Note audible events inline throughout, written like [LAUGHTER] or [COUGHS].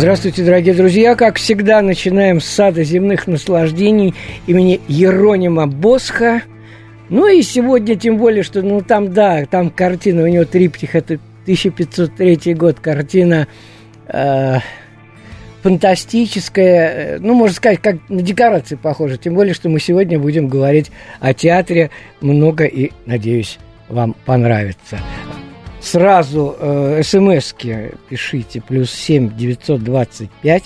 Здравствуйте, дорогие друзья! Как всегда, начинаем с сада земных наслаждений имени Еронима Босха. Ну и сегодня, тем более, что, ну, там, да, там картина, у него триптих, это 1503 год, картина э, фантастическая, э, ну, можно сказать, как на декорации похоже. Тем более, что мы сегодня будем говорить о театре много и, надеюсь, вам понравится. Сразу э, смски пишите плюс 7 925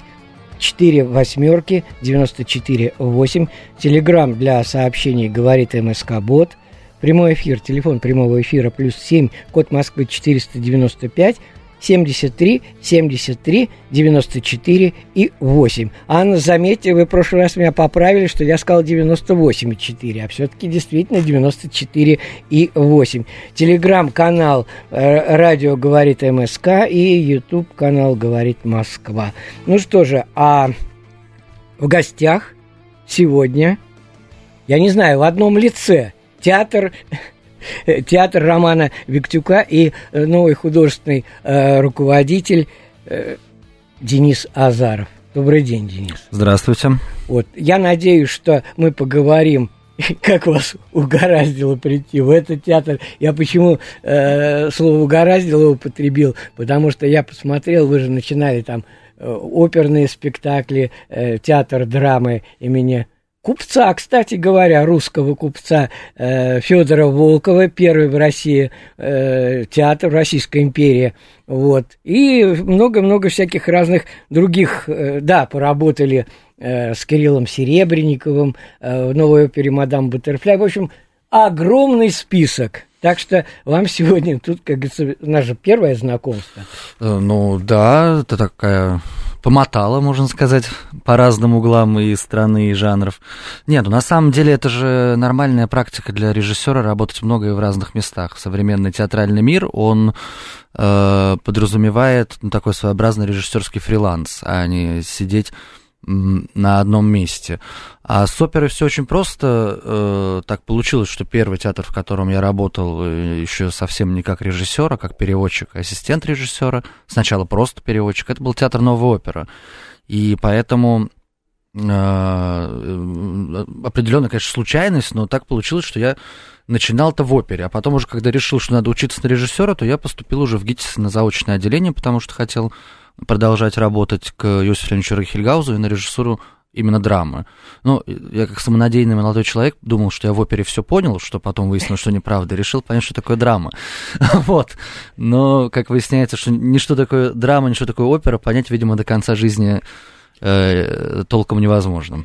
4 восьмерки 94 8. Телеграмм для сообщений говорит МСК Бот. Прямой эфир, телефон прямого эфира плюс 7, код Москвы 495 73, 73, 94 и 8. Анна, заметьте, вы в прошлый раз меня поправили, что я сказал 98 и 4, а все-таки действительно 94 и 8. Телеграм-канал э, «Радио говорит МСК» и YouTube-канал «Говорит Москва». Ну что же, а в гостях сегодня, я не знаю, в одном лице театр театр Романа Виктюка и э, новый художественный э, руководитель э, Денис Азаров. Добрый день, Денис. Здравствуйте. Вот, я надеюсь, что мы поговорим [LAUGHS] как вас угораздило прийти в этот театр? Я почему э, слово угораздило употребил? Потому что я посмотрел, вы же начинали там э, оперные спектакли, э, театр драмы имени купца, кстати говоря, русского купца э, Федора Волкова, первый в России э, театр Российской империи, вот, и много-много всяких разных других, э, да, поработали э, с Кириллом Серебренниковым э, в новой опере «Мадам Баттерфляй», в общем, огромный список. Так что вам сегодня тут, как говорится, наше первое знакомство. Э, ну да, это такая помотала, можно сказать, по разным углам и страны, и жанров. Нет, ну на самом деле это же нормальная практика для режиссера работать много и в разных местах. Современный театральный мир, он э, подразумевает ну, такой своеобразный режиссерский фриланс, а не сидеть на одном месте. А с оперой все очень просто. Э, так получилось, что первый театр, в котором я работал, э, еще совсем не как режиссер, а как переводчик, ассистент режиссера. Сначала просто переводчик. Это был театр новой оперы. И поэтому э, определенная, конечно, случайность, но так получилось, что я начинал-то в опере, а потом уже, когда решил, что надо учиться на режиссера, то я поступил уже в ГИТИС на заочное отделение, потому что хотел продолжать работать к Йосифу Леонидовичу Рахельгаузу и на режиссуру именно драмы. Ну, я как самонадеянный молодой человек думал, что я в опере все понял, что потом выяснилось, что неправда, решил понять, что такое драма. [LAUGHS] вот. Но, как выясняется, что ни такое драма, ни такое опера, понять, видимо, до конца жизни э, толком невозможно.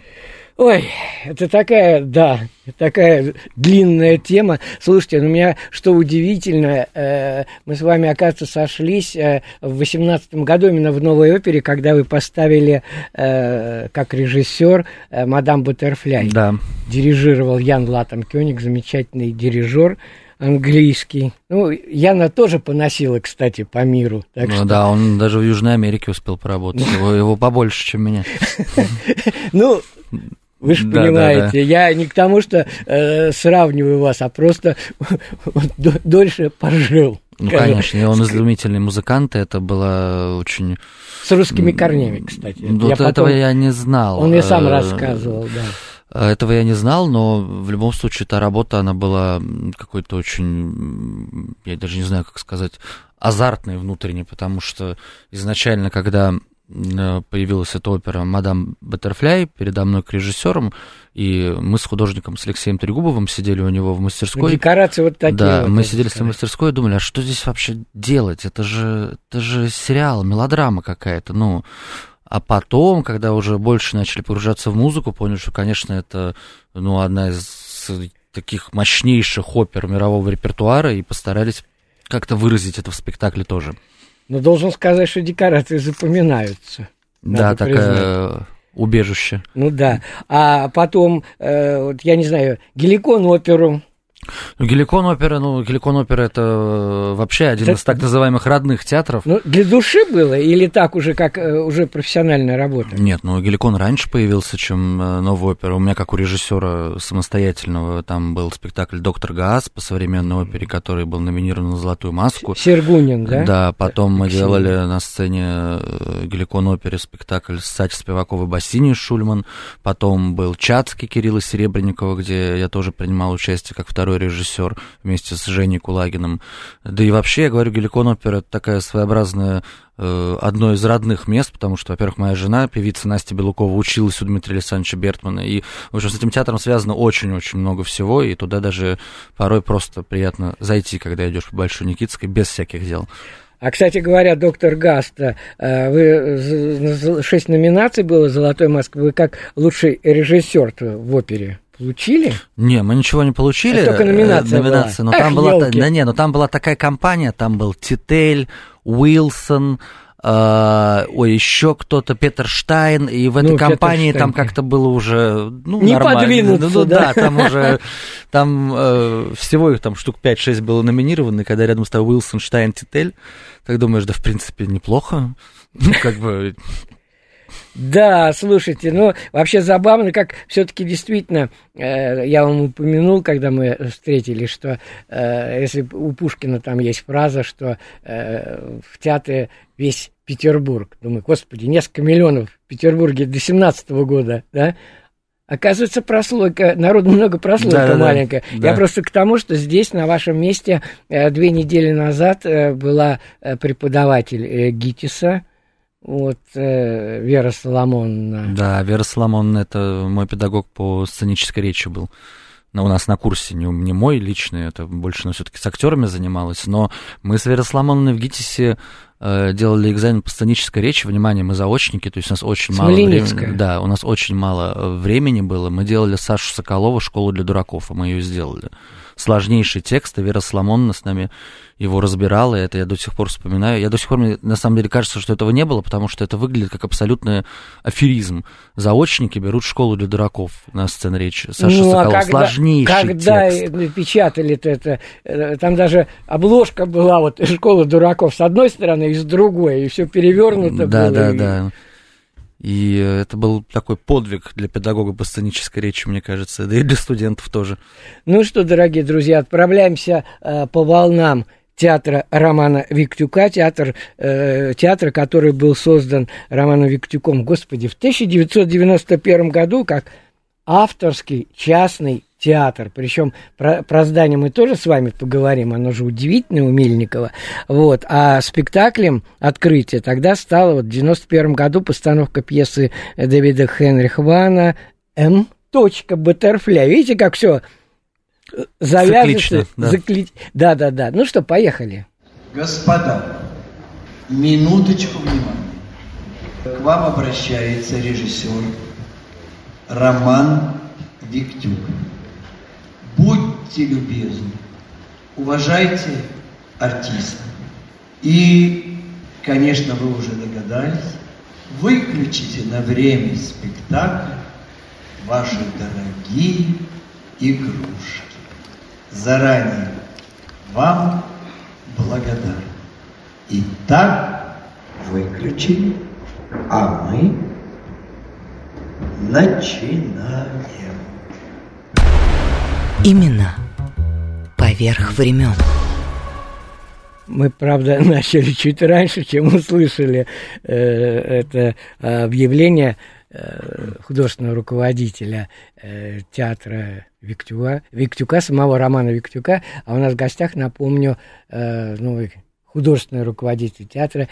Ой, это такая, да, такая длинная тема. Слушайте, ну, у меня что удивительно, э, мы с вами, оказывается, сошлись э, в восемнадцатом году именно в новой опере, когда вы поставили э, как режиссер э, «Мадам Баттерфляй». Да. Дирижировал Ян Латтен Кёник, замечательный дирижер английский. Ну, Яна тоже поносила, кстати, по миру. Так ну что... да, он даже в Южной Америке успел поработать. Его, его побольше, чем меня. [LAUGHS] Ну, вы же да, понимаете, да, да. я не к тому, что э, сравниваю вас, а просто [LAUGHS] дольше пожил. Ну, скажем. конечно, и он изумительный музыкант, и это было очень... С русскими корнями, кстати. Вот я этого потом... я не знал. Он мне сам э, рассказывал, да. Этого я не знал, но в любом случае эта работа, она была какой-то очень, я даже не знаю, как сказать, азартной внутренней, потому что изначально, когда Э, появилась эта опера «Мадам Баттерфляй» передо мной к режиссерам, и мы с художником, с Алексеем Трегубовым сидели у него в мастерской. Декорации вот такие. Да, вот мы сидели с ним в мастерской и думали, а что здесь вообще делать? Это же, это же сериал, мелодрама какая-то, ну... А потом, когда уже больше начали погружаться в музыку, поняли, что, конечно, это ну, одна из таких мощнейших опер мирового репертуара, и постарались как-то выразить это в спектакле тоже. Но должен сказать, что декорации запоминаются. Да, такая признать. убежище. Ну да. А потом, э, вот я не знаю, Геликон оперу ну, Геликон опера, ну, Геликон опера это э, вообще один это... из так называемых родных театров. Ну, для души было или так уже, как э, уже профессиональная работа? Нет, ну, Геликон раньше появился, чем э, новая опера. У меня, как у режиссера самостоятельного, там был спектакль «Доктор Гаас» по современной опере, который был номинирован на «Золотую маску». Сергунин, да? Да, потом мы делали на сцене Геликон опере спектакль с Сати Спивакова Бассини Шульман. Потом был Чацкий Кирилла Серебренникова, где я тоже принимал участие как второй режиссер вместе с Женей Кулагиным. Да и вообще, я говорю, Геликон опера это такая своеобразная э, одно из родных мест, потому что, во-первых, моя жена, певица Настя Белукова, училась у Дмитрия Александровича Бертмана, и, в общем, с этим театром связано очень-очень много всего, и туда даже порой просто приятно зайти, когда идешь по Большой Никитской, без всяких дел. А, кстати говоря, доктор Гаста, э, вы шесть номинаций было «Золотой Москвы», вы как лучший режиссер в опере Получили? Не, мы ничего не получили. Это только номинация, номинация была. Но Ах, там была, да не, но там была такая компания, там был Титель, Уилсон, Uh, ой, еще кто-то, Петер Штайн, и в этой ну, компании там как-то было уже, ну, Не нормально. Ну, ну, да? да, там уже, там uh, всего их там штук 5-6 было номинировано, и когда рядом стал Уилсон, Штайн, Титель, так думаешь, да, в принципе, неплохо. Ну, как бы, да, слушайте, ну, вообще забавно, как все-таки действительно, э, я вам упомянул, когда мы встретились, что э, если у Пушкина там есть фраза, что э, в театре весь Петербург. Думаю, господи, несколько миллионов в Петербурге до 17 года, да? Оказывается, прослойка, народу много прослойка да, маленькая. Да, Я просто к тому, что здесь, на вашем месте, э, две недели назад э, была э, преподаватель ГИТИСа, вот э, Вера Соломоновна. Да, Вера Соломоновна это мой педагог по сценической речи был. Но у нас на курсе не, не мой личный, это больше ну, все-таки с актерами занималась. Но мы с Верой Соломоновной в ГИТИСе э, делали экзамен по сценической речи. Внимание, мы заочники, то есть у нас очень мало времени. Да, у нас очень мало э, времени было. Мы делали Сашу Соколова школу для дураков, а мы ее сделали сложнейший текст, и Вера Соломоновна с нами его разбирала, и это я до сих пор вспоминаю. Я до сих пор, мне на самом деле, кажется, что этого не было, потому что это выглядит как абсолютный аферизм. Заочники берут школу для дураков на сцене речи. Саша ну, Соколов, а когда, сложнейший когда текст. печатали-то это, э, там даже обложка была вот школа дураков с одной стороны и с другой, и все перевернуто да, было. Да, да, да. И это был такой подвиг для педагога по сценической речи, мне кажется, да и для студентов тоже. Ну что, дорогие друзья, отправляемся э, по волнам театра Романа Виктюка, театр, э, театр, который был создан Романом Виктюком, господи, в 1991 году как авторский частный театр. Причем про, про здание мы тоже с вами поговорим, оно же удивительное у Мельникова. Вот. А спектаклем открытие тогда стало вот в 91 году постановка пьесы Дэвида Хенриха Вана «М. Баттерфля». Видите, как все завязывается. Да. Закли... да, да, да. Ну что, поехали. Господа, минуточку внимания. К вам обращается режиссер Роман Виктюк. Будьте любезны, уважайте артиста. И, конечно, вы уже догадались, выключите на время спектакля ваши дорогие игрушки. Заранее вам благодарен. Итак, выключили, а мы начинаем. Именно поверх времен. Мы, правда, [LAUGHS] начали чуть раньше, чем услышали э, это объявление э, художественного руководителя э, театра Виктюка, Виктюка, самого Романа Виктюка. А у нас в гостях, напомню, э, ну, художественный руководитель театра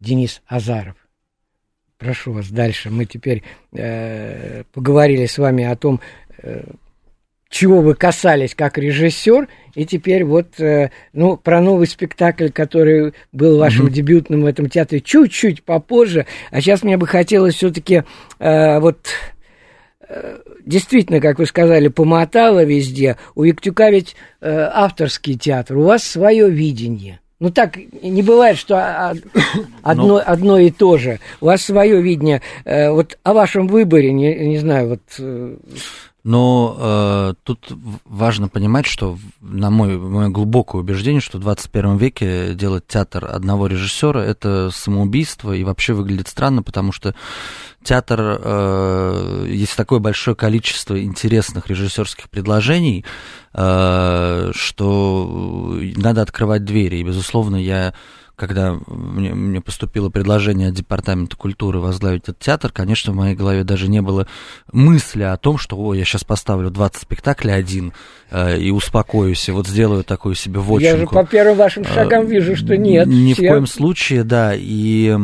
Денис Азаров. Прошу вас дальше. Мы теперь э, поговорили с вами о том, э, чего вы касались как режиссер, и теперь вот, э, ну, про новый спектакль, который был вашим mm-hmm. дебютным в этом театре, чуть-чуть попозже. А сейчас мне бы хотелось все-таки э, вот э, действительно, как вы сказали, помотало везде. У Виктюка ведь э, авторский театр, у вас свое видение. Ну так не бывает, что [COUGHS] одно, Но... одно и то же. У вас свое видение. Э, вот о вашем выборе, не, не знаю, вот э, но э, тут важно понимать, что, на мой, мое глубокое убеждение, что в 21 веке делать театр одного режиссера это самоубийство и вообще выглядит странно, потому что театр, э, есть такое большое количество интересных режиссерских предложений, э, что надо открывать двери. И, безусловно, я когда мне, мне поступило предложение от Департамента культуры возглавить этот театр, конечно, в моей голове даже не было мысли о том, что, о, я сейчас поставлю 20 спектаклей один э, и успокоюсь, и вот сделаю такую себе вотчинку. Я же по первым вашим шагам э, вижу, что нет. Ни все... в коем случае, да, и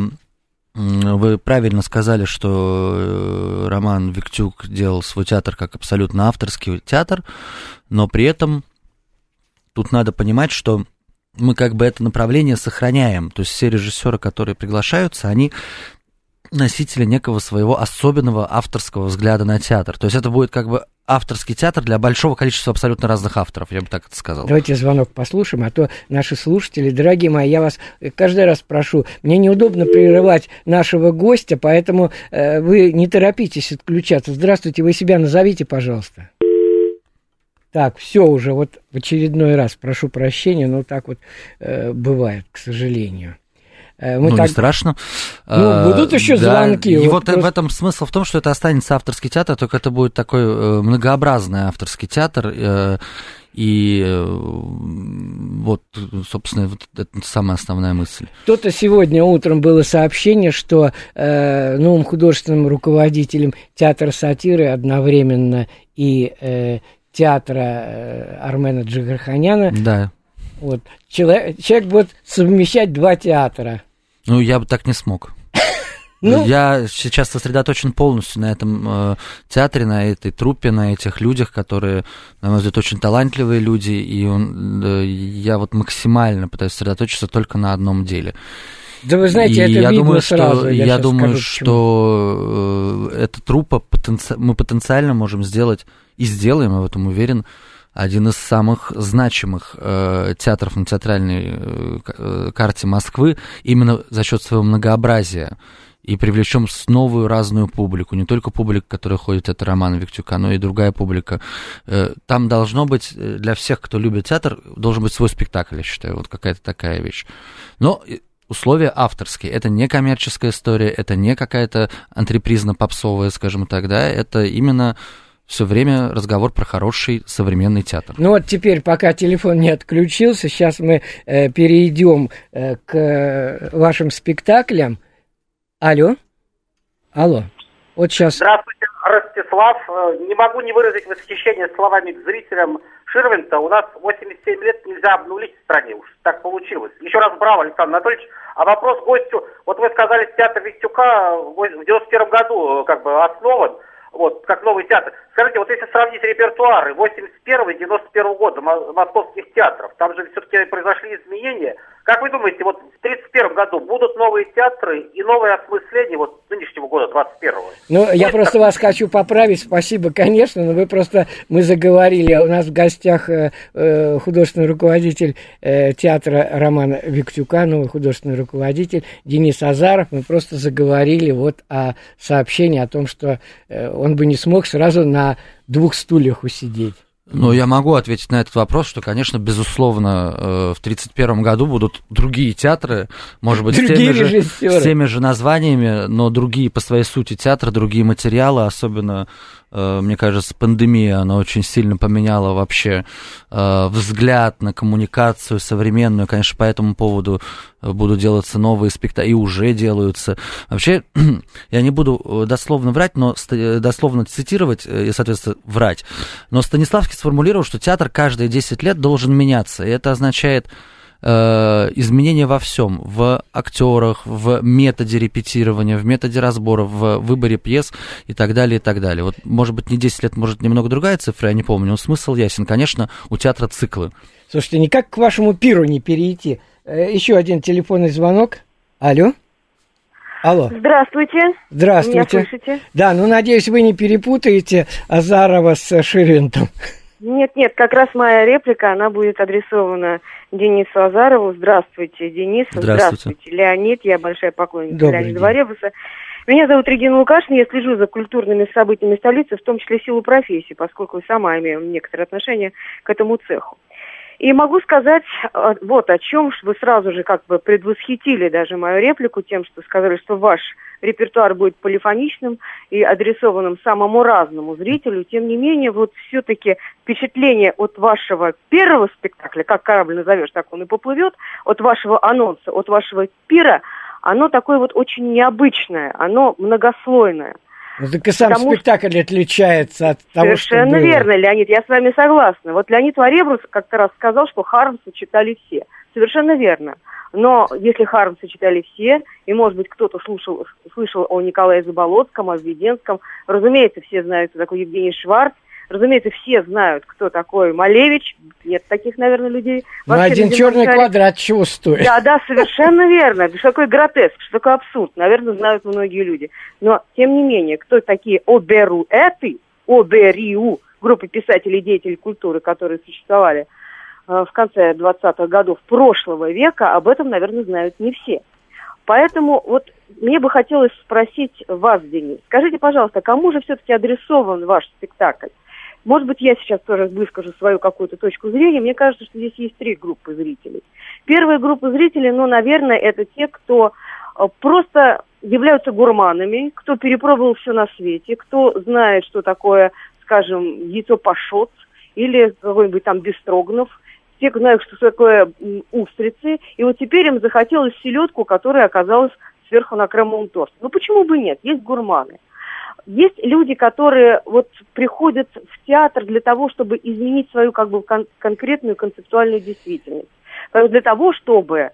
вы правильно сказали, что э, Роман Виктюк делал свой театр как абсолютно авторский театр, но при этом тут надо понимать, что мы как бы это направление сохраняем. То есть все режиссеры, которые приглашаются, они носители некого своего особенного авторского взгляда на театр. То есть это будет как бы авторский театр для большого количества абсолютно разных авторов, я бы так это сказал. Давайте звонок послушаем, а то наши слушатели, дорогие мои, я вас каждый раз прошу, мне неудобно прерывать нашего гостя, поэтому э, вы не торопитесь отключаться. Здравствуйте, вы себя назовите, пожалуйста. Так, все уже, вот в очередной раз прошу прощения, но так вот э, бывает, к сожалению. Э, мы ну, так... не страшно. Ну, а, будут еще да, звонки. И вот, вот просто... в этом смысл в том, что это останется авторский театр, только это будет такой э, многообразный авторский театр. Э, и вот, собственно, вот это самая основная мысль. Кто-то сегодня утром было сообщение, что э, новым художественным руководителем театра сатиры одновременно и э, театра э, Армена Джигарханяна. Да. Вот. Человек, человек будет совмещать два театра. Ну, я бы так не смог. Ну, я сейчас сосредоточен полностью на этом э, театре, на этой труппе, на этих людях, которые, на мой взгляд, очень талантливые люди, и он, э, я вот максимально пытаюсь сосредоточиться только на одном деле. Да вы знаете, и это я видно думаю, сразу. Что, я, я думаю, скажу, что э, эта труппа потенци... мы потенциально можем сделать и сделаем, я в этом уверен, один из самых значимых э, театров на театральной э, э, карте Москвы именно за счет своего многообразия. И привлечем с новую разную публику, не только публика, которая ходит это Романа Виктюка, но и другая публика. Э, там должно быть э, для всех, кто любит театр, должен быть свой спектакль, я считаю, вот какая-то такая вещь. Но условия авторские. Это не коммерческая история, это не какая-то антрепризно-попсовая, скажем так, да, это именно все время разговор про хороший современный театр. Ну вот теперь, пока телефон не отключился, сейчас мы э, перейдем э, к э, вашим спектаклям. Алло? Алло. Вот сейчас... Здравствуйте, Ростислав. Э, не могу не выразить восхищение словами к зрителям Ширвинта. У нас 87 лет нельзя обнулить в стране. Уж так получилось. Еще раз браво, Александр Анатольевич. А вопрос гостю. Вот вы сказали, театр Витюка в 91 году э, как бы основан вот, как новый театр. Скажите, вот если сравнить репертуары 81 и 91 года московских театров, там же все-таки произошли изменения. Как вы думаете, вот в 31 году будут новые театры и новое осмысление вот нынешнего года, 21-го? Ну, Будет я просто так... вас хочу поправить, спасибо, конечно, но вы просто, мы заговорили, у нас в гостях э, э, художественный руководитель э, театра Роман Виктюка, новый художественный руководитель Денис Азаров, мы просто заговорили вот о сообщении о том, что э, он бы не смог сразу на двух стульях усидеть. Ну, я могу ответить на этот вопрос, что, конечно, безусловно, э, в 1931 году будут другие театры, может быть, с теми, же, с теми же названиями, но другие по своей сути театры, другие материалы, особенно мне кажется, пандемия, она очень сильно поменяла вообще э, взгляд на коммуникацию современную. Конечно, по этому поводу э, будут делаться новые спектакли, и уже делаются. Вообще, [CLEARS THROAT] я не буду дословно врать, но дословно цитировать и, соответственно, врать. Но Станиславский сформулировал, что театр каждые 10 лет должен меняться. И это означает э, изменения во всем, в актерах, в методе репетирования, в методе разбора, в выборе пьес и так далее, и так далее. Вот, может быть, не 10 лет, может, немного другая цифра, я не помню, но смысл ясен. Конечно, у театра циклы. Слушайте, никак к вашему пиру не перейти. Э, еще один телефонный звонок. Алло? Алло. Здравствуйте. Здравствуйте. Меня слышите? Да, ну, надеюсь, вы не перепутаете Азарова с Ширвинтом. Нет, нет, как раз моя реплика, она будет адресована Денису Азарову. Здравствуйте, Денис. Здравствуйте. Леонид. Я большая поклонница Добрый Леонида день. Варевуса. Меня зовут Регина Лукашина, я слежу за культурными событиями столицы, в том числе силу профессии, поскольку сама имею некоторое отношение к этому цеху. И могу сказать э, вот о чем вы сразу же как бы предвосхитили даже мою реплику тем, что сказали, что ваш репертуар будет полифоничным и адресованным самому разному зрителю. Тем не менее, вот все-таки впечатление от вашего первого спектакля, как корабль назовешь, так он и поплывет, от вашего анонса, от вашего пира, оно такое вот очень необычное, оно многослойное. Так и сам Потому что- спектакль отличается от того, Совершенно что было. верно, Леонид, я с вами согласна. Вот Леонид Варебрус как-то раз сказал, что Хармса читали все. Совершенно верно. Но если Хармса читали все, и, может быть, кто-то слушал, слышал о Николае Заболоцком, о Введенском, разумеется, все знают, кто такой Евгений Шварц, разумеется, все знают, кто такой Малевич, нет таких, наверное, людей. Ну, Вообще один черный шаре. квадрат чего стоит? Да, да, совершенно верно. Что такое гротеск, что такое абсурд, наверное, знают многие люди. Но, тем не менее, кто такие оберуэты, обериу, группы писателей и деятелей культуры, которые существовали э, в конце 20-х годов прошлого века, об этом, наверное, знают не все. Поэтому вот мне бы хотелось спросить вас, Денис, скажите, пожалуйста, кому же все-таки адресован ваш спектакль? Может быть, я сейчас тоже выскажу свою какую-то точку зрения. Мне кажется, что здесь есть три группы зрителей. Первая группа зрителей, ну, наверное, это те, кто э, просто являются гурманами, кто перепробовал все на свете, кто знает, что такое, скажем, яйцо пашот или какой-нибудь там бестроганов, те знают, что такое устрицы, и вот теперь им захотелось селедку, которая оказалась сверху на кремовом торте. Ну почему бы нет? Есть гурманы. Есть люди, которые вот приходят в театр для того, чтобы изменить свою как бы кон- конкретную концептуальную действительность. Для того, чтобы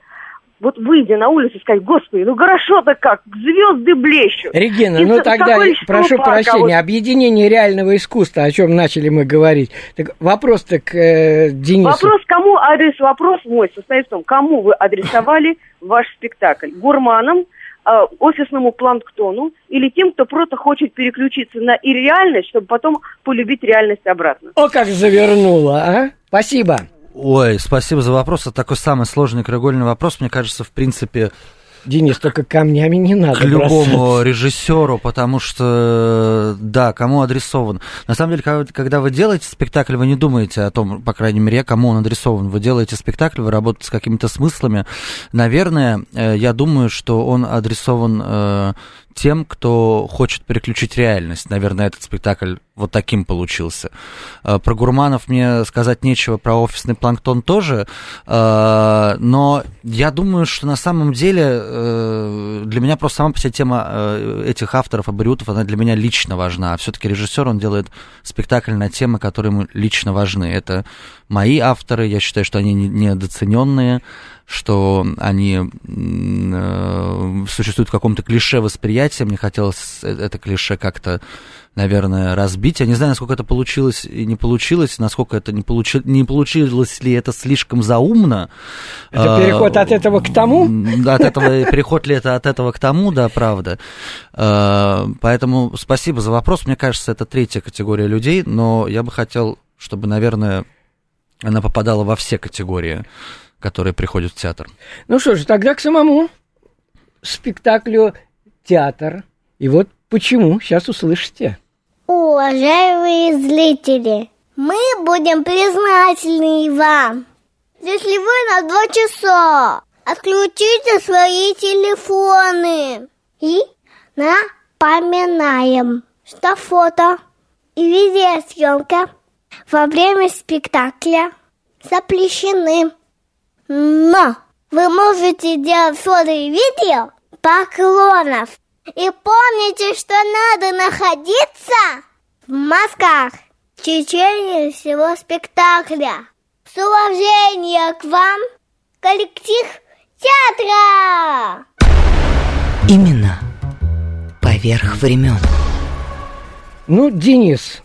вот выйдя на улицу и сказать, господи, ну хорошо-то как, звезды блещут. Регина, И ну с- тогда, прошу парка, прощения, вот. объединение реального искусства, о чем начали мы говорить. Так вопрос-то к э, Денису. Вопрос, кому адрес, вопрос мой состоит в том, кому вы адресовали ваш спектакль? Гурманам, офисному планктону или тем, кто просто хочет переключиться на и реальность, чтобы потом полюбить реальность обратно? О, как завернула, а? Спасибо. Ой, спасибо за вопрос. Это такой самый сложный краеугольный вопрос. Мне кажется, в принципе, Денис, только камнями не надо к любому бросаться. режиссеру, потому что, да, кому адресован. На самом деле, когда- когда вы делаете спектакль, вы не думаете о том, по крайней мере, кому он адресован. Вы делаете спектакль, вы работаете с какими-то смыслами. Наверное, э, я думаю, что он адресован э, тем, кто хочет переключить реальность. Наверное, этот спектакль вот таким получился. Э, Про гурманов мне сказать нечего, про офисный планктон тоже, э, но я думаю, что на самом деле э, для меня просто сама по себе тема этих авторов, абориутов, она для меня лично важна. А все-таки режиссер, он делает спектакль на темы, которые ему лично важны. Это мои авторы, я считаю, что они не- недооцененные, что они э, существуют в каком-то клише восприятия. Мне хотелось э- это клише как-то, наверное, разбить. Я не знаю, насколько это получилось и не получилось, насколько это не, получи... не получилось ли это слишком заумно. Это переход от этого к тому? От этого, переход ли это от этого к тому, да, правда. Э, Поэтому спасибо за вопрос. Мне кажется, это третья категория людей, но я бы хотел, чтобы, наверное, она попадала во все категории, которые приходят в театр. Ну что ж, тогда к самому спектаклю театр. И вот почему, сейчас услышите. Уважаемые зрители, мы будем признательны вам, если вы на два часа отключите свои телефоны и напоминаем, что фото и видеосъемка во время спектакля запрещены. Но вы можете делать фото и видео поклонов. И помните, что надо находиться в масках в течение всего спектакля. С уважением к вам, коллектив театра. Именно поверх времен. Ну, Денис,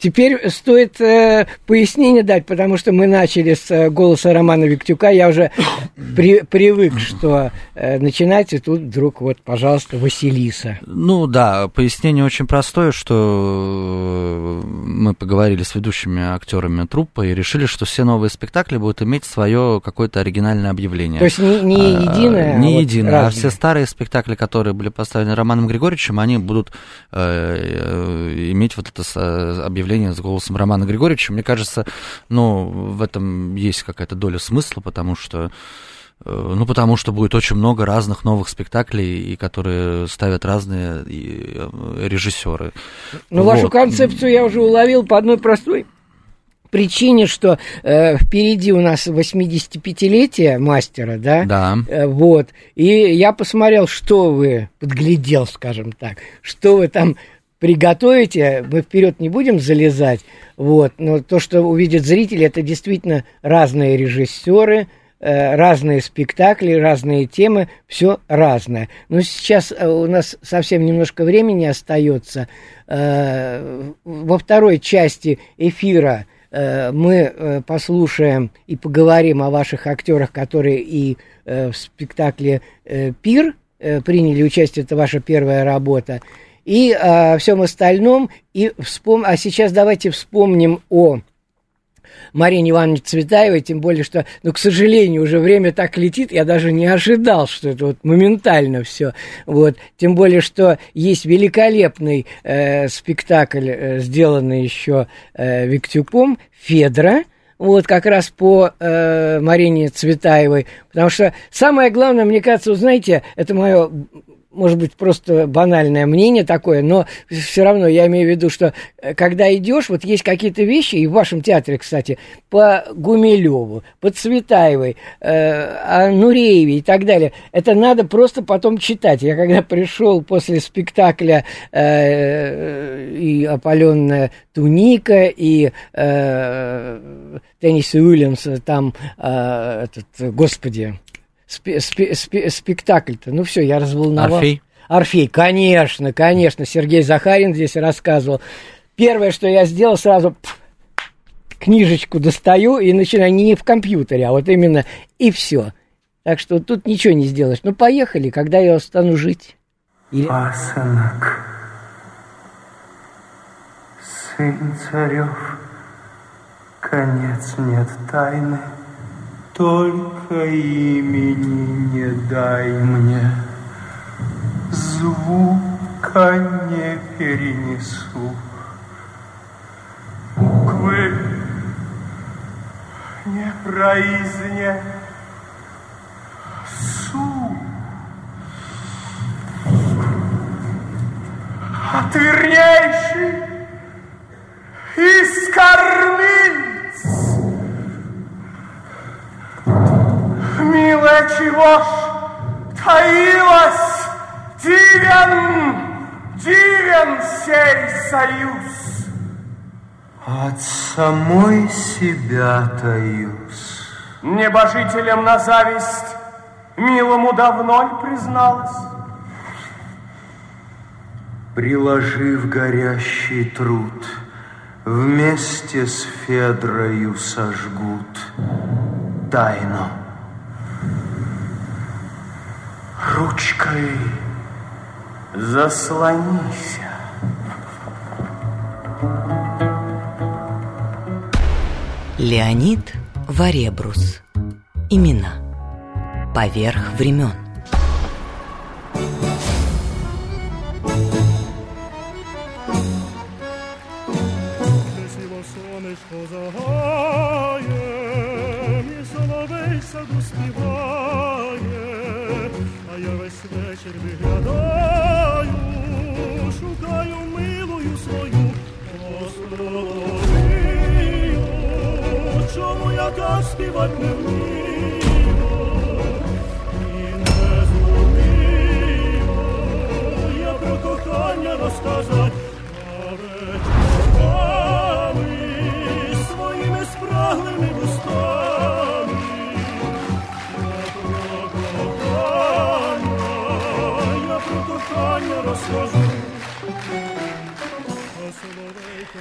Теперь стоит э, пояснение дать, потому что мы начали с э, голоса Романа Виктюка. Я уже [COUGHS] при, привык, что э, начинать, и тут вдруг вот, пожалуйста, Василиса. Ну да, пояснение очень простое, что э, мы поговорили с ведущими актерами труппы и решили, что все новые спектакли будут иметь свое какое-то оригинальное объявление. То есть не, не А, единое, Не а вот единое, а разные. все старые спектакли, которые были поставлены Романом Григорьевичем, они будут э, э, иметь вот это с- объявление с голосом Романа Григорьевича. Мне кажется, ну, в этом есть какая-то доля смысла, потому что э, ну, потому что будет очень много разных новых спектаклей, и которые ставят разные э, режиссеры. Ну, вашу Вот. концепцию я уже уловил по одной простой причине, что э, впереди у нас 85-летие мастера, да? Да. Э, вот. И я посмотрел, что вы, подглядел, скажем так, что вы там приготовите. Мы вперед не будем залезать, вот. Но то, что увидят зрители, это действительно разные режиссеры, э, разные спектакли, разные темы, все разное. Но сейчас э, у нас совсем немножко времени остается. Э, Во второй части эфира э, мы э, послушаем и поговорим о ваших актерах, которые и э, в спектакле э, «Пир» э, приняли участие, это ваша первая работа, и о всем остальном. И вспом... А сейчас давайте вспомним о Марине Ивановне Цветаевой, тем более, что, ну, к сожалению, уже время так летит, я даже не ожидал, что это вот моментально все. Вот. Тем более, что есть великолепный э, спектакль, э, сделанный еще э, Виктюком, «Федра», вот как раз по э, Марине Цветаевой. Потому что самое главное, мне кажется, вы знаете, это мое может быть, просто банальное мнение такое, но все равно я имею в виду, что э, когда идешь, вот есть какие-то вещи, и в вашем театре, кстати, по Гумилеву, по Цветаевой, э, Нурееве и так далее, это надо просто потом читать. Я когда пришел после спектакля э, и «Опаленная туника», и э, Тенниса Уильямса, там, э, этот, господи, спе- спе- спе- спектакль-то. Ну все, я разволновал. Орфей? Орфей, конечно, конечно. Сергей Захарин здесь рассказывал. Первое, что я сделал, сразу пф, книжечку достаю и начинаю не в компьютере, а вот именно и все. Так что тут ничего не сделаешь. Ну, поехали, когда я стану жить. Или- Пасынок, сын царев, конец нет тайны, только имени не дай мне, звука не перенесу. Буквы не произнесу. отвернейший из кормильц. Милая, чего ж таилась дивен, дивен сей союз? От самой себя таюсь. Небожителям на зависть милому давно призналась? Приложив горящий труд, Вместе с Федрою сожгут тайну. Ручкой заслонися. Леонид Варебрус. Имена. Поверх времен. Виглядаю, шукаю милую свою Соловію, чому я так не вмію, і не зумію я про кохання розказать, своїми спраглими вустами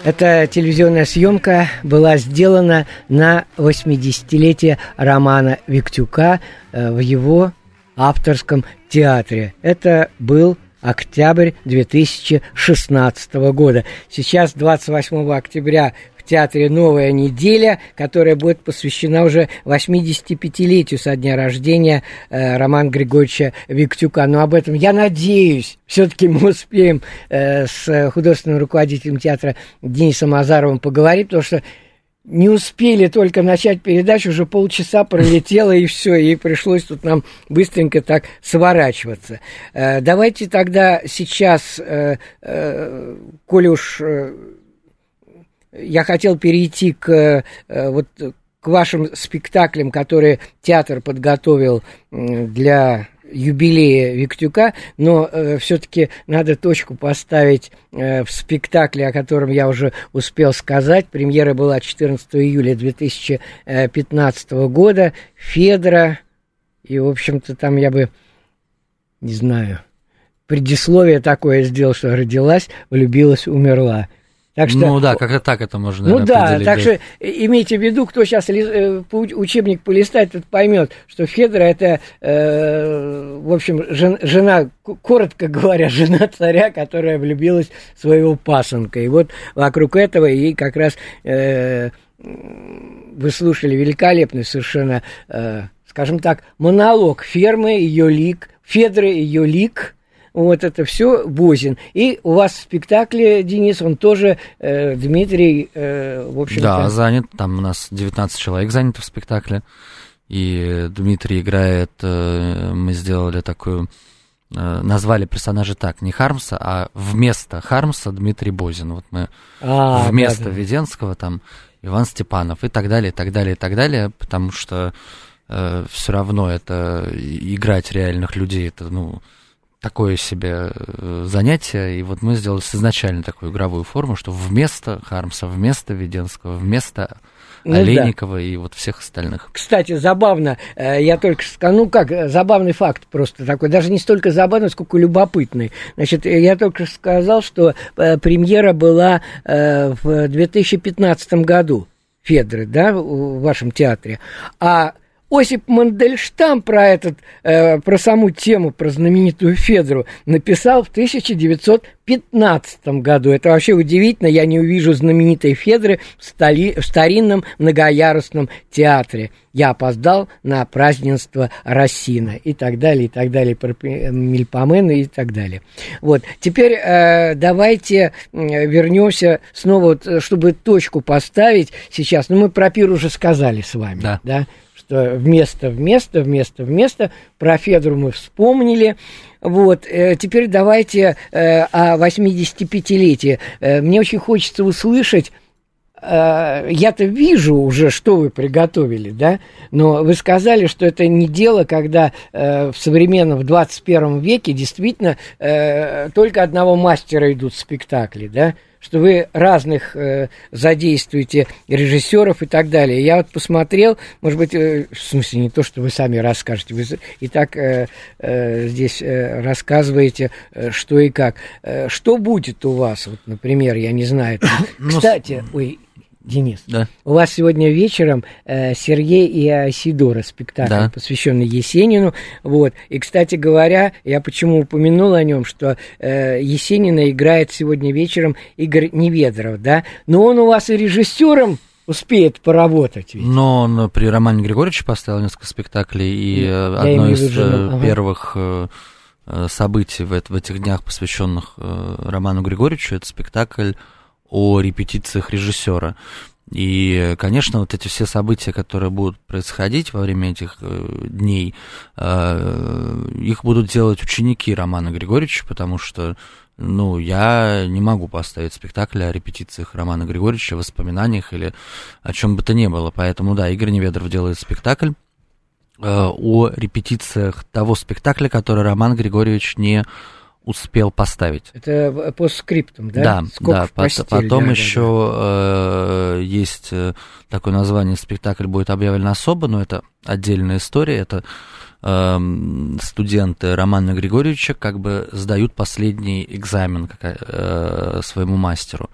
Эта телевизионная съемка была сделана на 80-летие романа Виктюка э, в его авторском театре. Это был октябрь 2016 года. Сейчас, 28 октября, театре «Новая неделя», которая будет посвящена уже 85-летию со дня рождения э, Романа Григорьевича Виктюка. Но об этом, я надеюсь, все-таки мы успеем э, с художественным руководителем театра Денисом Азаровым поговорить, потому что не успели только начать передачу, уже полчаса пролетело, и все, и пришлось тут нам быстренько так сворачиваться. Э, давайте тогда сейчас, э, э, коли уж я хотел перейти к э, вот к вашим спектаклям, которые театр подготовил для юбилея Виктюка, но э, все-таки надо точку поставить э, в спектакле, о котором я уже успел сказать. Премьера была 14 июля 2015 года. Федра. И, в общем-то, там я бы, не знаю, предисловие такое сделал, что родилась, влюбилась, умерла. Так что, ну да, как-то так это можно ну наверное, да, так да. что имейте в виду, кто сейчас учебник полистает, тот поймет, что Федора это, э, в общем, жен- жена, коротко говоря, [LAUGHS] жена царя, которая влюбилась в своего пасынка. И вот вокруг этого и как раз э, вы слушали великолепный совершенно, э, скажем так, монолог фермы, ее лик, Федры, ее лик, вот это все Бозин. И у вас в спектакле, Денис, он тоже, э, Дмитрий, э, в общем-то... Да, занят. Там у нас 19 человек занято в спектакле. И Дмитрий играет, э, мы сделали такую, э, назвали персонажа так, не Хармса, а вместо Хармса Дмитрий Бозин. Вот мы А, вместо да, да. Веденского там Иван Степанов и так далее, и так далее, и так далее, потому что все равно это играть реальных людей, это, ну, такое себе э, занятие, и вот мы сделали изначально такую игровую форму, что вместо Хармса, вместо Веденского, вместо Ну да. Олейникова и вот всех остальных. Кстати, забавно, э, я только сказал, ну как, э, забавный факт просто такой, даже не столько забавный, сколько любопытный. Значит, я только сказал, что премьера была в 2015 году, Федры, да, в вашем театре, а Осип Мандельштам про этот, э, про саму тему, про знаменитую Федру написал в 1915 году. Это вообще удивительно, я не увижу знаменитой Федры в, столи, в старинном многоярусном театре. Я опоздал на празднество Рассина и так далее, и так далее, про Мельпомена и так далее. Вот, теперь э, давайте вернемся снова, вот, э, чтобы точку поставить сейчас. Ну, мы про пир уже сказали с вами, Да. да? Что вместо, вместо, вместо, вместо. Про Федру мы вспомнили. Вот, э, теперь давайте э, о 85-летии. Э, мне очень хочется услышать, э, я-то вижу уже, что вы приготовили, да, но вы сказали, что это не дело, когда э, в современном, в 21 веке действительно э, только одного мастера идут спектакли, да, что вы разных э, задействуете режиссеров и так далее. Я вот посмотрел, может быть, э, в смысле не то, что вы сами расскажете, вы и так э, э, здесь э, рассказываете, э, что и как. Э, что будет у вас, вот, например, я не знаю. там. [COUGHS] Ну, Кстати, ой, Денис, Да. у вас сегодня вечером э, Сергей и Асидора спектакль, Да. посвященный Есенину. Вот. И, кстати говоря, я почему упомянул о нем, что э, Есенина играет сегодня вечером Игорь Неведров, да? Но он у вас и режиссером успеет поработать. Ведь. Но он при Романе Григорьевиче поставил несколько спектаклей, и э, одно из жену, э, ага. первых э, э, событий в, в этих днях, посвященных Роману Григорьевичу, это спектакль о репетициях режиссера. И, конечно, вот эти все события, которые будут происходить во время этих э, дней, э, их будут делать ученики Романа Григорьевича, потому что, ну, я не могу поставить спектакль о репетициях Романа Григорьевича, воспоминаниях или о чем бы то ни было. Поэтому, да, Игорь Неведров делает спектакль э, о репетициях того спектакля, который Роман Григорьевич не успел поставить. Это по скриптам, да? Да, Скок да. в постель, потом да, еще э, есть э, такое название, спектакль будет объявлен особо, но это отдельная история. Это эм, студенты Романа Григорьевича как бы сдают последний экзамен как, э, своему мастеру.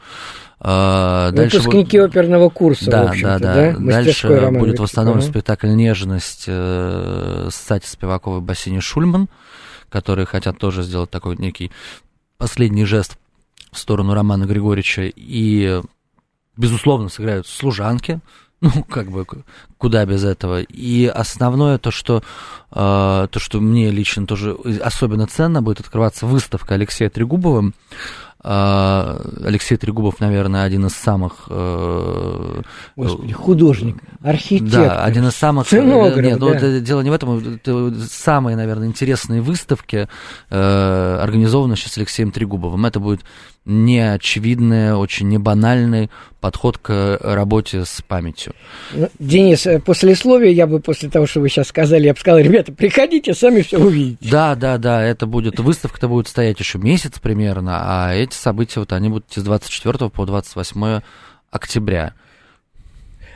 Э, дальше Выпускники будет- оперного курса, в да, общем-то, да, да. да? Дальше Романа будет восстановлен спектакль «Нежность» э, с Сати Спиваковой, Бассини Шульман, которые хотят тоже сделать такой некий последний жест в сторону Романа Григорьевича. И, безусловно, сыграют служанки, [LAUGHS] ну, как бы, куда без этого. И основное то, что, э, то, что мне лично тоже особенно ценно, будет открываться выставка Алексея Трегубова. Э, Алексей Трегубов, наверное, один из самых... э, Господи, художник, архитектор. да, один из самых... сценограф, Нет, ну, да. это дело не в этом. Это самые, наверное, интересные выставки э, организованы сейчас Алексеем Трегубовым. Это будет неочевидный, очень небанальный подход к работе с памятью. Ну, Денис, э, послесловие я бы после того, что вы сейчас сказали, я бы сказал, ребята, приходите, сами все увидите. Да, да, да, это будет, выставка-то будет стоять еще месяц примерно, а эти события, вот они будут с 24 по 28 октября.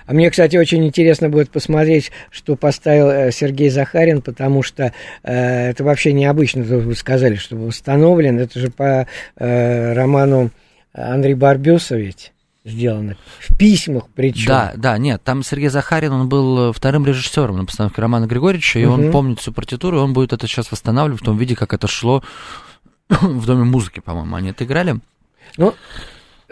А мне, кстати, очень интересно будет посмотреть, что поставил э, Сергей Захарин, потому что э, это вообще необычно, то вы сказали, что восстановлен. Это же по э, роману Андрей Барбюса ведь сделано. В письмах причем. Да, да, нет, там Сергей Захарин, он был э, вторым режиссером на постановке Романа Григорьевича, и он Мгм. помнит всю партитуру, и он будет это сейчас восстанавливать в том виде, как это шло [COUGHS] в Доме музыки, по-моему, они это играли. Ну,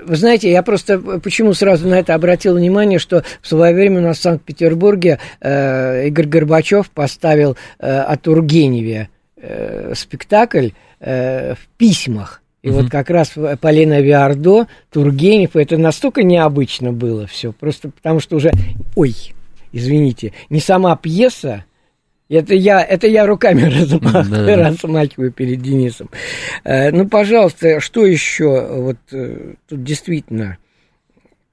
вы знаете, я просто почему сразу на это обратил внимание, что в свое время у нас в Санкт-Петербурге э, Игорь Горбачев поставил э, о Тургеневе э, спектакль э, в письмах. И вот как раз в- Полина Виардо, Тургенев, это настолько необычно было все, просто потому что уже, ой, извините, не сама пьеса, это я, это я руками [LAUGHS] размах- размахиваю перед Денисом. Э, Ну, пожалуйста, что еще? Вот э, тут действительно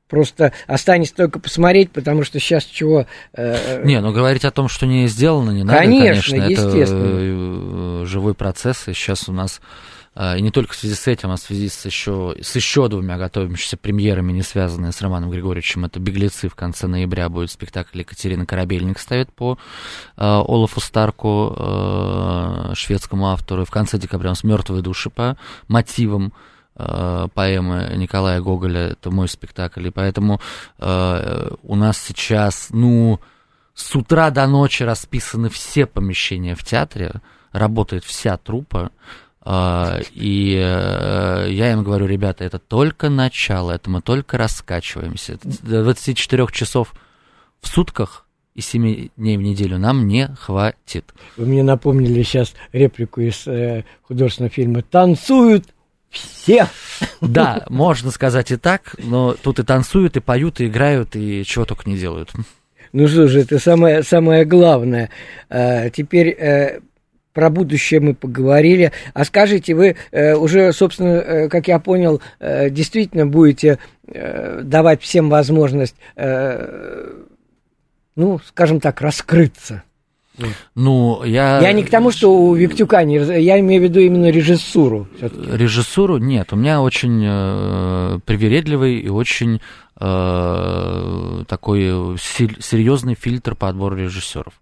просто останется только посмотреть, потому что сейчас чего... э, Не, ну говорить о том, что не сделано, не надо, Конечно, конечно, это э, живой процесс, и сейчас у нас э, и не только в связи с этим, а в связи с еще, с еще двумя готовящимися премьерами, не связанные с Романом Григорьевичем. Это «Беглецы» в конце ноября будет спектакль Екатерина Корабельник ставит по э, Олафу Старку, э, шведскому автору. И в конце декабря у нас «Мертвые души» по мотивам э, поэмы Николая Гоголя. Это мой спектакль. И поэтому э, у нас сейчас, ну, с утра до ночи расписаны все помещения в театре, работает вся труппа. Э, И э, я им говорю, ребята, это только начало, это мы только раскачиваемся. До 24 часов в сутках и 7 дней в неделю нам не хватит. Вы мне напомнили сейчас реплику из э, художественного фильма «Танцуют все». Да, [LAUGHS] можно сказать и так, но тут и танцуют, и поют, и играют, и чего только не делают. Ну что же, это самое, самое главное. Э, теперь э, про будущее мы поговорили. А скажите, вы э, уже, собственно, э, как я понял, э, действительно будете э, давать всем возможность, э, ну, скажем так, раскрыться? Ну, я... Я не к тому, что у Виктюка, не, я имею в виду именно режиссуру. Режиссуру нет. У меня очень э, привередливый и очень э, такой сер- серьезный фильтр по отбору режиссеров.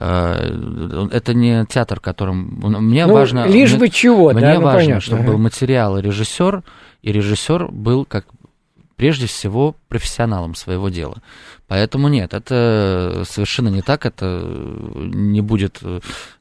Э, Это не театр, которым мне Ну, важно. лишь мне- бы чего, Мне да, ну, важно, понятно, чтобы ага. был материал и режиссер, и режиссер был как прежде всего профессионалом своего дела. Поэтому нет, это совершенно не так, это не будет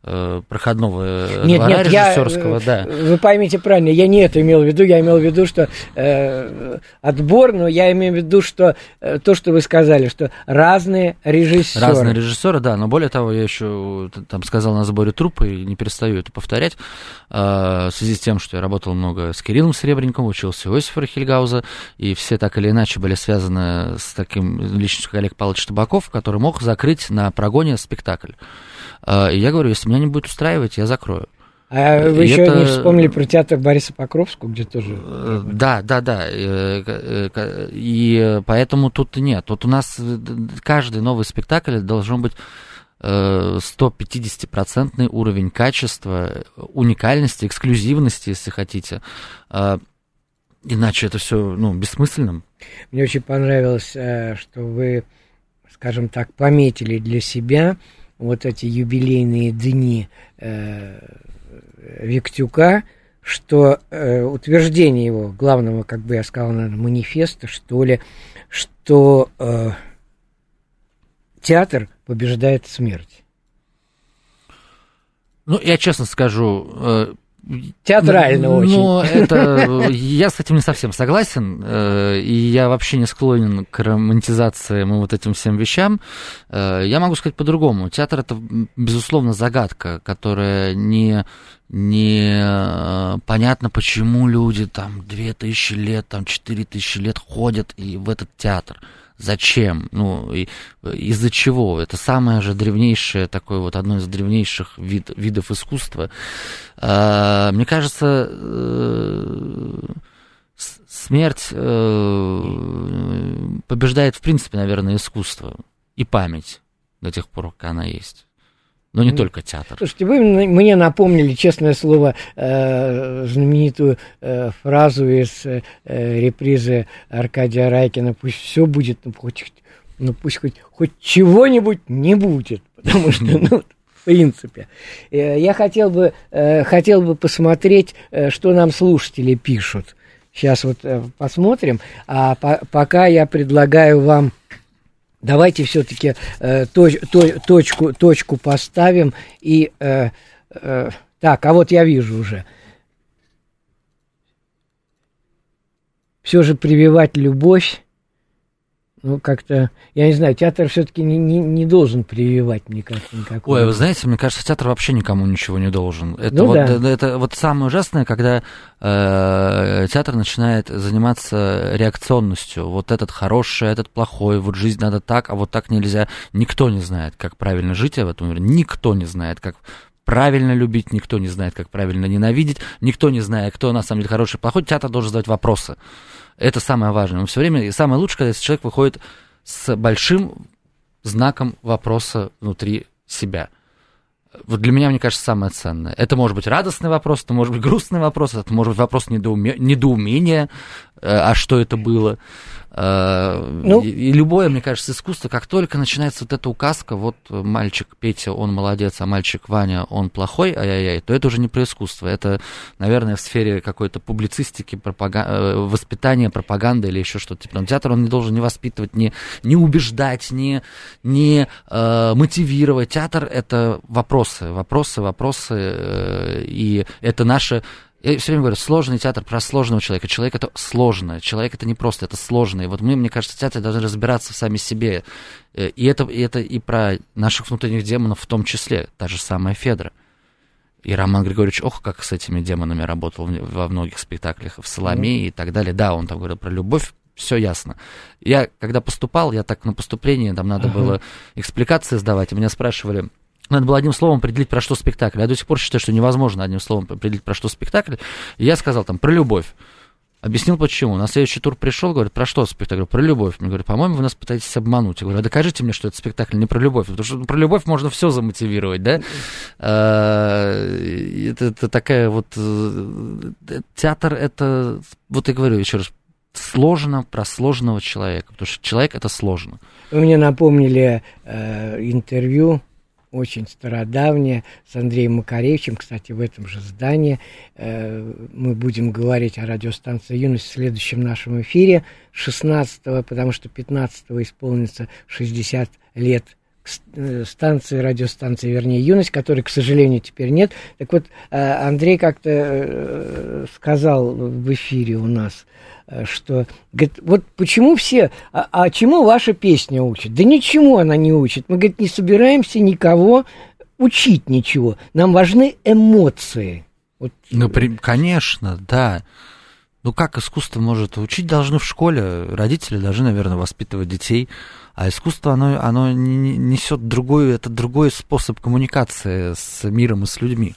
э, проходного Нет, двора нет, я, режиссерского, э, да. Вы поймите правильно, я не это имел в виду, я имел в виду, что э, отбор, но я имею в виду, что э, то, что вы сказали, что разные режиссеры. Разные режиссеры, да, но более того, я еще там сказал на сборе трупы, и не перестаю это повторять, э, в связи с тем, что я работал много с Кириллом Серебренниковым, учился у Иосифа Рахильгауза, и все так или иначе были связаны с таким личностью, как Олег Павлович Табаков, который мог закрыть на прогоне спектакль. Э, и я говорю, если меня не будет устраивать, я закрою. А вы И еще это- не вспомнили про театр Бориса Покровского, где тоже... Э, Да, да, да. э, э, И поэтому тут нет. Вот у нас каждый новый спектакль должен быть э, 150% уровень качества, уникальности, эксклюзивности, если хотите. Иначе это все ну, бессмысленным. Мне очень понравилось, э, что вы, скажем так, пометили для себя вот эти юбилейные дни э, Виктюка, что э, утверждение его, главного, как бы я сказал, наверное, манифеста, что ли, что э, театр побеждает смерть. Ну, я честно скажу, э, Театрально очень. Ну, [LAUGHS] это... Я с этим не совсем согласен, э, и я вообще не склонен к романтизации вот этим всем вещам. Э, я могу сказать по-другому. Театр — это, безусловно, загадка, которая не не э, понятно, почему люди там две тысячи лет, там четыре тысячи лет ходят и в этот театр. Зачем? Ну, из-за чего? Это самое же древнейшее, такое вот одно из древнейших вид, видов искусства. А, мне кажется, э, смерть э, побеждает, в принципе, наверное, искусство и память до тех пор, пока она есть. Но не только театр. Слушайте, вы мне напомнили, честное слово, э, знаменитую э, фразу из э, репризы Аркадия Райкина «Пусть все будет, но хоть, ну, пусть хоть, хоть чего-нибудь не будет». [LAUGHS] Потому что, ну, в принципе. Я хотел бы, хотел бы посмотреть, что нам слушатели пишут. Сейчас вот посмотрим. А по пока я предлагаю вам давайте все-таки э, точ, то, точку, точку поставим и... Э, э, так, а вот я вижу уже. Все же прививать любовь ну, как-то, я не знаю, театр все-таки не, не, не должен прививать, мне кажется, никакого. Ой, вы знаете, мне кажется, театр вообще никому ничего не должен. Это, ну, вот, да. это, вот самое ужасное, когда э, театр начинает заниматься реакционностью. Вот этот хороший, этот плохой, вот жизнь надо так, а вот так нельзя. Никто не знает, как правильно жить в этом мире. Никто не знает, как правильно любить, никто не знает, как правильно ненавидеть, никто не знает, кто на самом деле хороший, плохой. Театр должен задавать вопросы. Это самое важное. Мы все время, и самое лучшее, когда человек выходит с большим знаком вопроса внутри себя. Вот для меня, мне кажется, самое ценное. Это может быть радостный вопрос, это может быть грустный вопрос, это может быть вопрос недоуме... недоумения, а что это было. Э, ну, и, и любое, мне кажется, искусство, как только начинается вот эта указка, вот мальчик Петя, он молодец, а мальчик Ваня, он плохой, ай-яй-яй, то это уже не про искусство, это, наверное, в сфере какой-то публицистики, пропаган... Э, воспитания, пропаганды или еще что-то. Типа, театр, он не должен не воспитывать, не, не убеждать, не, не э, мотивировать. Театр — это вопросы, вопросы, вопросы, э, и это наше я все время говорю, сложный театр про сложного человека. Человек это сложно. Человек это не просто, это сложно. И вот мы, мне кажется, театр должны разбираться в сами себе. Э, и это, и это и про наших внутренних демонов в том числе. Та же самая Федра. И Роман Григорьевич, ох, как с этими демонами работал во многих спектаклях, в Соломее и так далее. Да, он там говорил про любовь, все ясно. Я, когда поступал, я так на поступлении, там надо uh-huh. было экспликации сдавать, и меня спрашивали, надо было одним словом определить, про что спектакль. Я до сих пор считаю, что невозможно одним словом определить, про что спектакль. И я сказал там про любовь. Объяснил почему. На следующий тур пришел, говорит, про что спектакль? Про любовь. Мне говорят, по-моему, вы нас пытаетесь обмануть. Я говорю, а докажите мне, что это спектакль не про любовь. Потому что про любовь можно все замотивировать, да? А, это, это такая вот... Э, театр это, вот я говорю еще раз, сложно про сложного человека. Потому что человек это сложно. Вы мне напомнили э, интервью очень стародавняя, с Андреем Макаревичем, кстати, в этом же здании. Э, мы будем говорить о радиостанции «Юность» в следующем нашем эфире, 16 потому что 15 исполнится 60 лет станции, радиостанции, вернее, «Юность», которой, к сожалению, теперь нет. Так вот, э, Андрей как-то сказал в эфире у нас – Э, что, говорит, вот почему все, а, а чему ваша песня учит? Да ничему она не учит. Мы, говорит, не собираемся никого учить ничего. Нам важны эмоции. Вот. Ну, при, конечно, да. Ну, как искусство может? Учить должны в школе. Родители должны, наверное, воспитывать детей. А искусство, оно, оно несет другой, это другой способ коммуникации с миром и с людьми.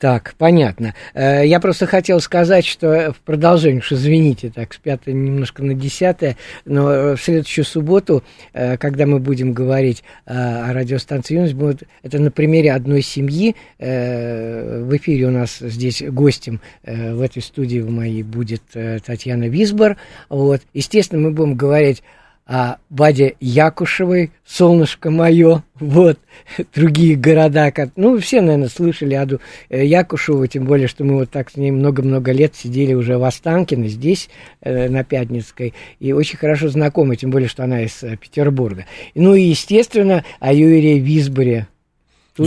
Так, понятно. Э, Я просто хотел сказать, что в продолжение, уж извините, так, с пятого немножко на десятое, но э, в следующую субботу, э, когда мы будем говорить э, о радиостанции «Юность», будет, это на примере одной семьи. Э, В эфире у нас здесь гостем э, в этой студии в моей будет э, Татьяна Висбор. Вот. Естественно, мы будем говорить о Баде Якушевой, «Солнышко мое», вот, [LAUGHS] другие города, как, ну, все, наверное, слышали Аду э, Якушеву, тем более, что мы вот так с ней много-много лет сидели уже в Останкино, здесь, э, на Пятницкой, и очень хорошо знакомы, тем более, что она из э, Петербурга. Ну, и, естественно, о Юрии Висборе,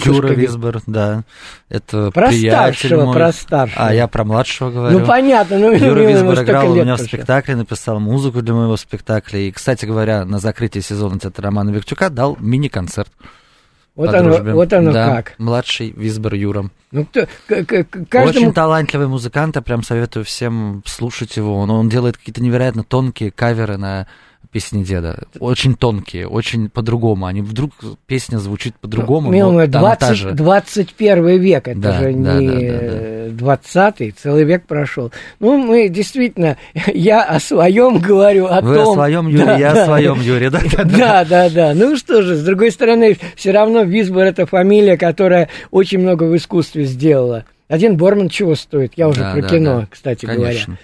Тут Юра Висбор, да. Это Про приятель старшего, мой. про старшего. А, я про младшего говорю. Ну, понятно, ну, Юра Висбор играл у меня в спектакле, написал музыку для моего спектакля. И, кстати говоря, на закрытии сезона театра Романа Виктюка дал мини-концерт. Вот оно, дружбе. вот оно Да, как. Младший Висбор Юра. Ну, кто, к- к- каждому... Очень талантливый музыкант, я прям советую всем слушать его. Он, он делает какие-то невероятно тонкие каверы на песни деда. Очень тонкие, очень по-другому. Они вдруг песня звучит по-другому, Мил но мой, там 20, та же. 21 век, это Да, же да, не да, да, э, 20 целый век прошел. Ну, мы действительно, [LAUGHS] я о своем говорю, о Вы том... о своем Юре, Да, я да. о своем да? [LAUGHS] да, да. Да, да, да. Ну что же, с другой стороны, все равно Висбор это фамилия, которая очень много в искусстве сделала. Один Борман чего стоит? Я уже Да, про да, кино, да. кстати Конечно. говоря.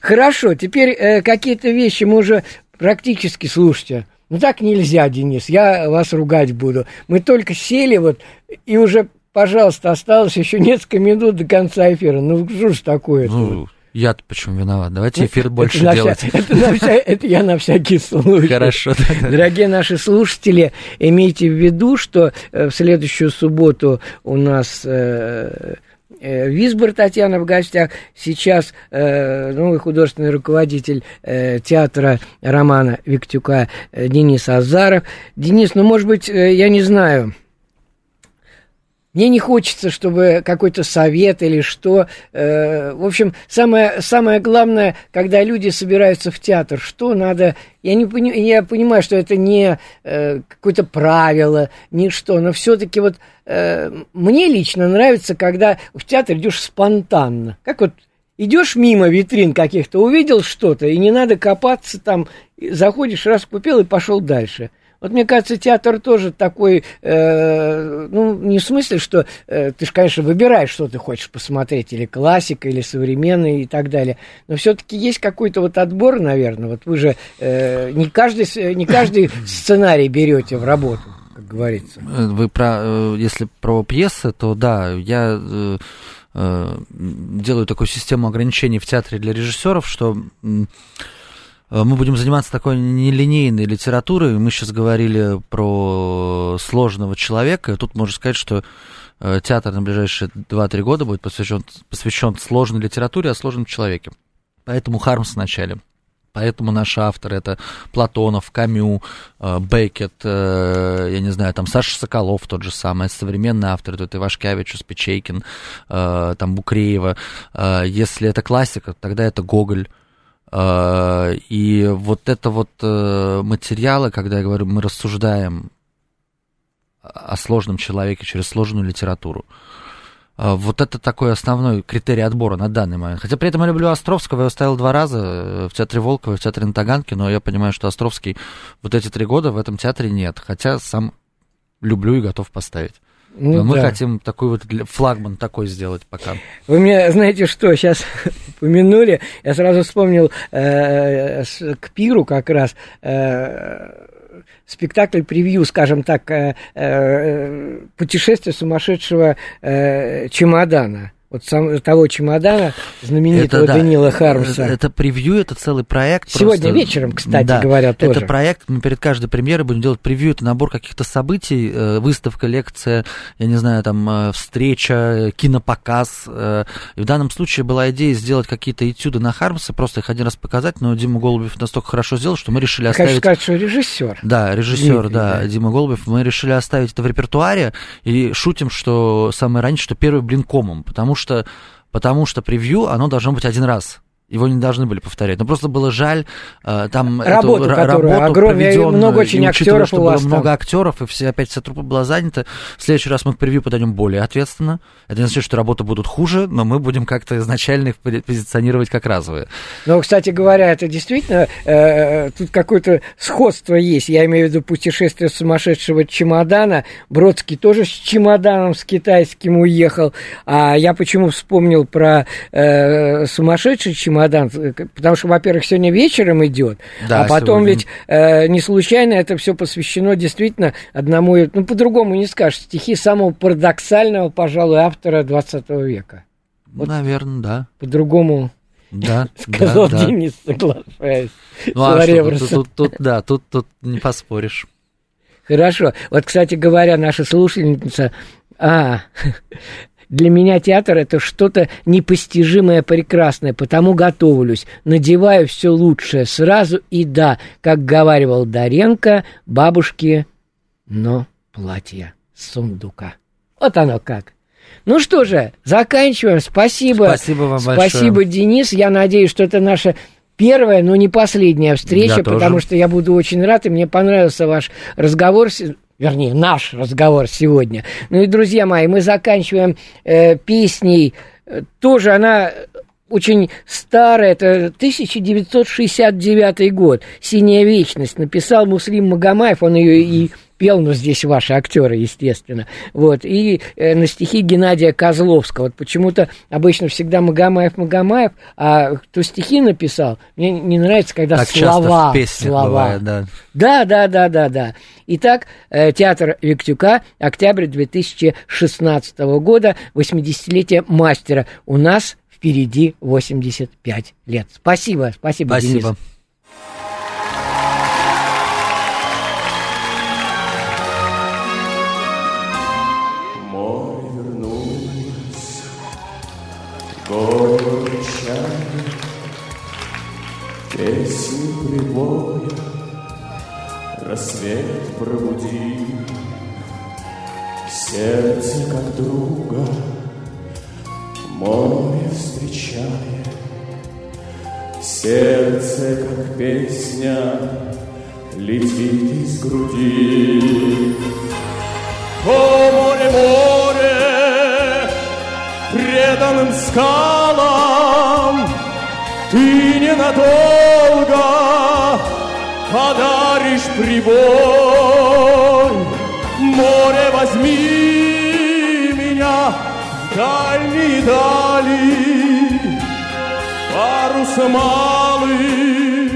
Хорошо, теперь э, какие-то вещи мы уже практически, слушайте, ну так нельзя, Денис, я вас ругать буду. Мы только сели вот, и уже, пожалуйста, осталось еще несколько минут до конца эфира. Ну, что ж такое Ну, я почему виноват? Давайте эфир больше это, делать. вся- [LAUGHS] это, на вся- это я на всякий случай. Хорошо, да, да. Дорогие наши слушатели, имейте в виду, что э, в следующую субботу у нас э, Висбор Татьяна в гостях. Сейчас э, новый художественный руководитель э, театра Романа Виктюка э, Денис Азаров. Денис, ну, может быть, э, я не знаю, мне не хочется, чтобы какой-то совет или что. Э, в общем, самое, самое главное, когда люди собираются в театр, что надо... Я, не пони- я понимаю, что это не э, какое-то правило, не что, но все-таки вот э, мне лично нравится, когда в театр идешь спонтанно. Как вот идешь мимо витрин каких-то, увидел что-то, и не надо копаться там, заходишь, раз купил и пошел дальше. Вот мне кажется, театр тоже такой, э, ну, не в смысле, что э, ты же, конечно, выбираешь, что ты хочешь посмотреть, или классика, или современный и так далее, но все-таки есть какой-то вот отбор, наверное, вот вы же э, не, каждый, не каждый [COUGHS] сценарий берете в работу, как говорится. Э, Вы про, э, если про пьесы, то да, я э, э, делаю такую систему ограничений в театре для режиссеров, что мы будем заниматься такой нелинейной литературой. Мы сейчас говорили про сложного человека, тут можно сказать, что э, театр на ближайшие 2-3 года будет посвящен, посвящен сложной литературе о сложном человеке. Поэтому Хармс вначале. Поэтому наши авторы это Платонов, Камю, э, Бекет, э, я не знаю, там Саша Соколов тот же самый, это современные авторы, тут Ивашкевич, Успечейкин, э, там Букреева. Э, Если это классика, тогда это Гоголь. Э, И вот это вот э, материалы, когда я говорю, мы рассуждаем о сложном человеке через сложную литературу. А, Вот это такой основной критерий отбора на данный момент. Хотя при этом я люблю Островского, я его ставил два раза э, в театре Волкова в театре на Таганке, но я понимаю, что Островский вот эти три года в этом театре нет. Хотя сам люблю и готов поставить. Ну Но мы да. хотим такой вот флагман такой сделать пока. Вы мне, знаете что, сейчас [LAUGHS] упомянули, я сразу вспомнил э, с- к пиру как раз э, спектакль превью, скажем так, э, э, путешествие сумасшедшего э, чемодана. Вот сам, того чемодана знаменитого да, Данила Хармса. Это, это превью, это целый проект. Сегодня просто- вечером, кстати Да, говоря, тоже. Это проект, мы перед каждой премьерой будем делать превью, это набор каких-то событий, э, выставка, лекция, я не знаю, там, э, встреча, э, кинопоказ. И в данном случае была идея сделать какие-то этюды на Хармса, просто их один раз показать, но Дима Голубев настолько хорошо сделал, что мы решили Хочу оставить... сказать, что режиссер. Да, режиссер, Дмитрий, да, да. Дима Голубев. Мы решили оставить это в репертуаре и шутим, что самое раньше, что первый блин комом, потому что, потому что превью, оно должно быть один раз. Его не должны были повторять. Но просто было жаль э, там Работу, эту, работу проведенную, много очень и актеров что у было вас там. много актеров, и все, опять вся труппа была занята. В следующий раз мы к превью подойдем более ответственно. Это не значит, что работы будут хуже, но мы будем как-то изначально их пози- позиционировать как разовые. Но, кстати говоря, это действительно э, тут какое-то сходство есть. Я имею в виду путешествие сумасшедшего чемодана. Бродский тоже с чемоданом с китайским уехал. А я почему вспомнил про э, сумасшедший чемодан? Потому что, во-первых, сегодня вечером идет, Да, а потом сегодня. ведь э, не случайно это все посвящено действительно одному, ну, по-другому не скажешь, стихи самого парадоксального, пожалуй, автора 20 века. Вот. Наверное, да. По-другому Да, [LAUGHS] сказал да, да. Денис, соглашаясь. Ну, а что, тут, тут, тут, да, тут, тут не поспоришь. Хорошо. Вот, кстати говоря, наша слушательница... А, [LAUGHS] для меня театр это что-то непостижимое, прекрасное, потому готовлюсь, надеваю все лучшее сразу и да, как говаривал Даренко, бабушке, но платье сундука. Вот оно как. Ну что же, заканчиваем. Спасибо. Спасибо вам большое. Спасибо, Денис. Я надеюсь, что это наша первая, но не последняя встреча, Я тоже. потому что я буду очень рад, и мне понравился ваш разговор, вернее, наш разговор сегодня. Ну и, друзья мои, мы заканчиваем э, песней. Э, Тоже она очень старая, это 1969 год, «Синяя вечность». Написал Муслим Магомаев, он ее и пел, но здесь ваши актеры, естественно. Вот. И э, на стихи Геннадия Козловского. Вот почему-то обычно всегда Магомаев, Магомаев, а кто стихи написал, мне не нравится, когда Так слова. часто в песнях слова. бывает, да. Да, да, да, да, да. Итак, э, театр Виктюка, октябрь 2016 года, 80-летие мастера. У нас впереди 85 лет. Спасибо, спасибо, Денис. Спасибо. Море Песни прибоя, рассвет пробудил, Сердце как друга море встречает, Сердце как песня летит из груди. О, море, море, преданным скалам Ты ненадолго подаришь прибой. Море, возьми меня в дальние дали, Парус малый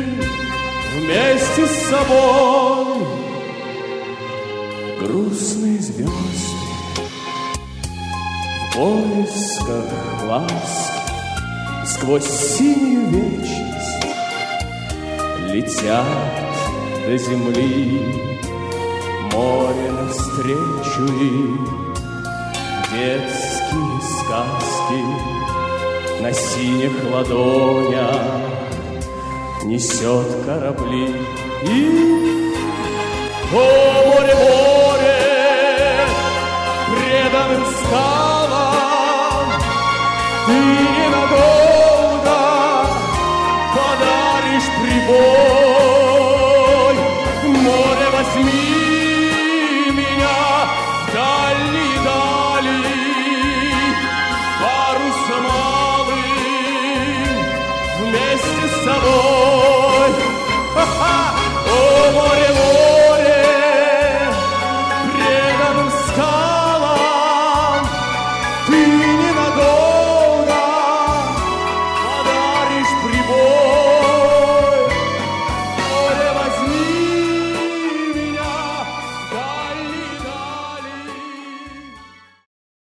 вместе с собой. Грустные звезды в поисках ласки сквозь синюю вечность летят до земли. Море навстречу им детские сказки на синих ладонях несет корабли. И о, море, море, преданным скалам,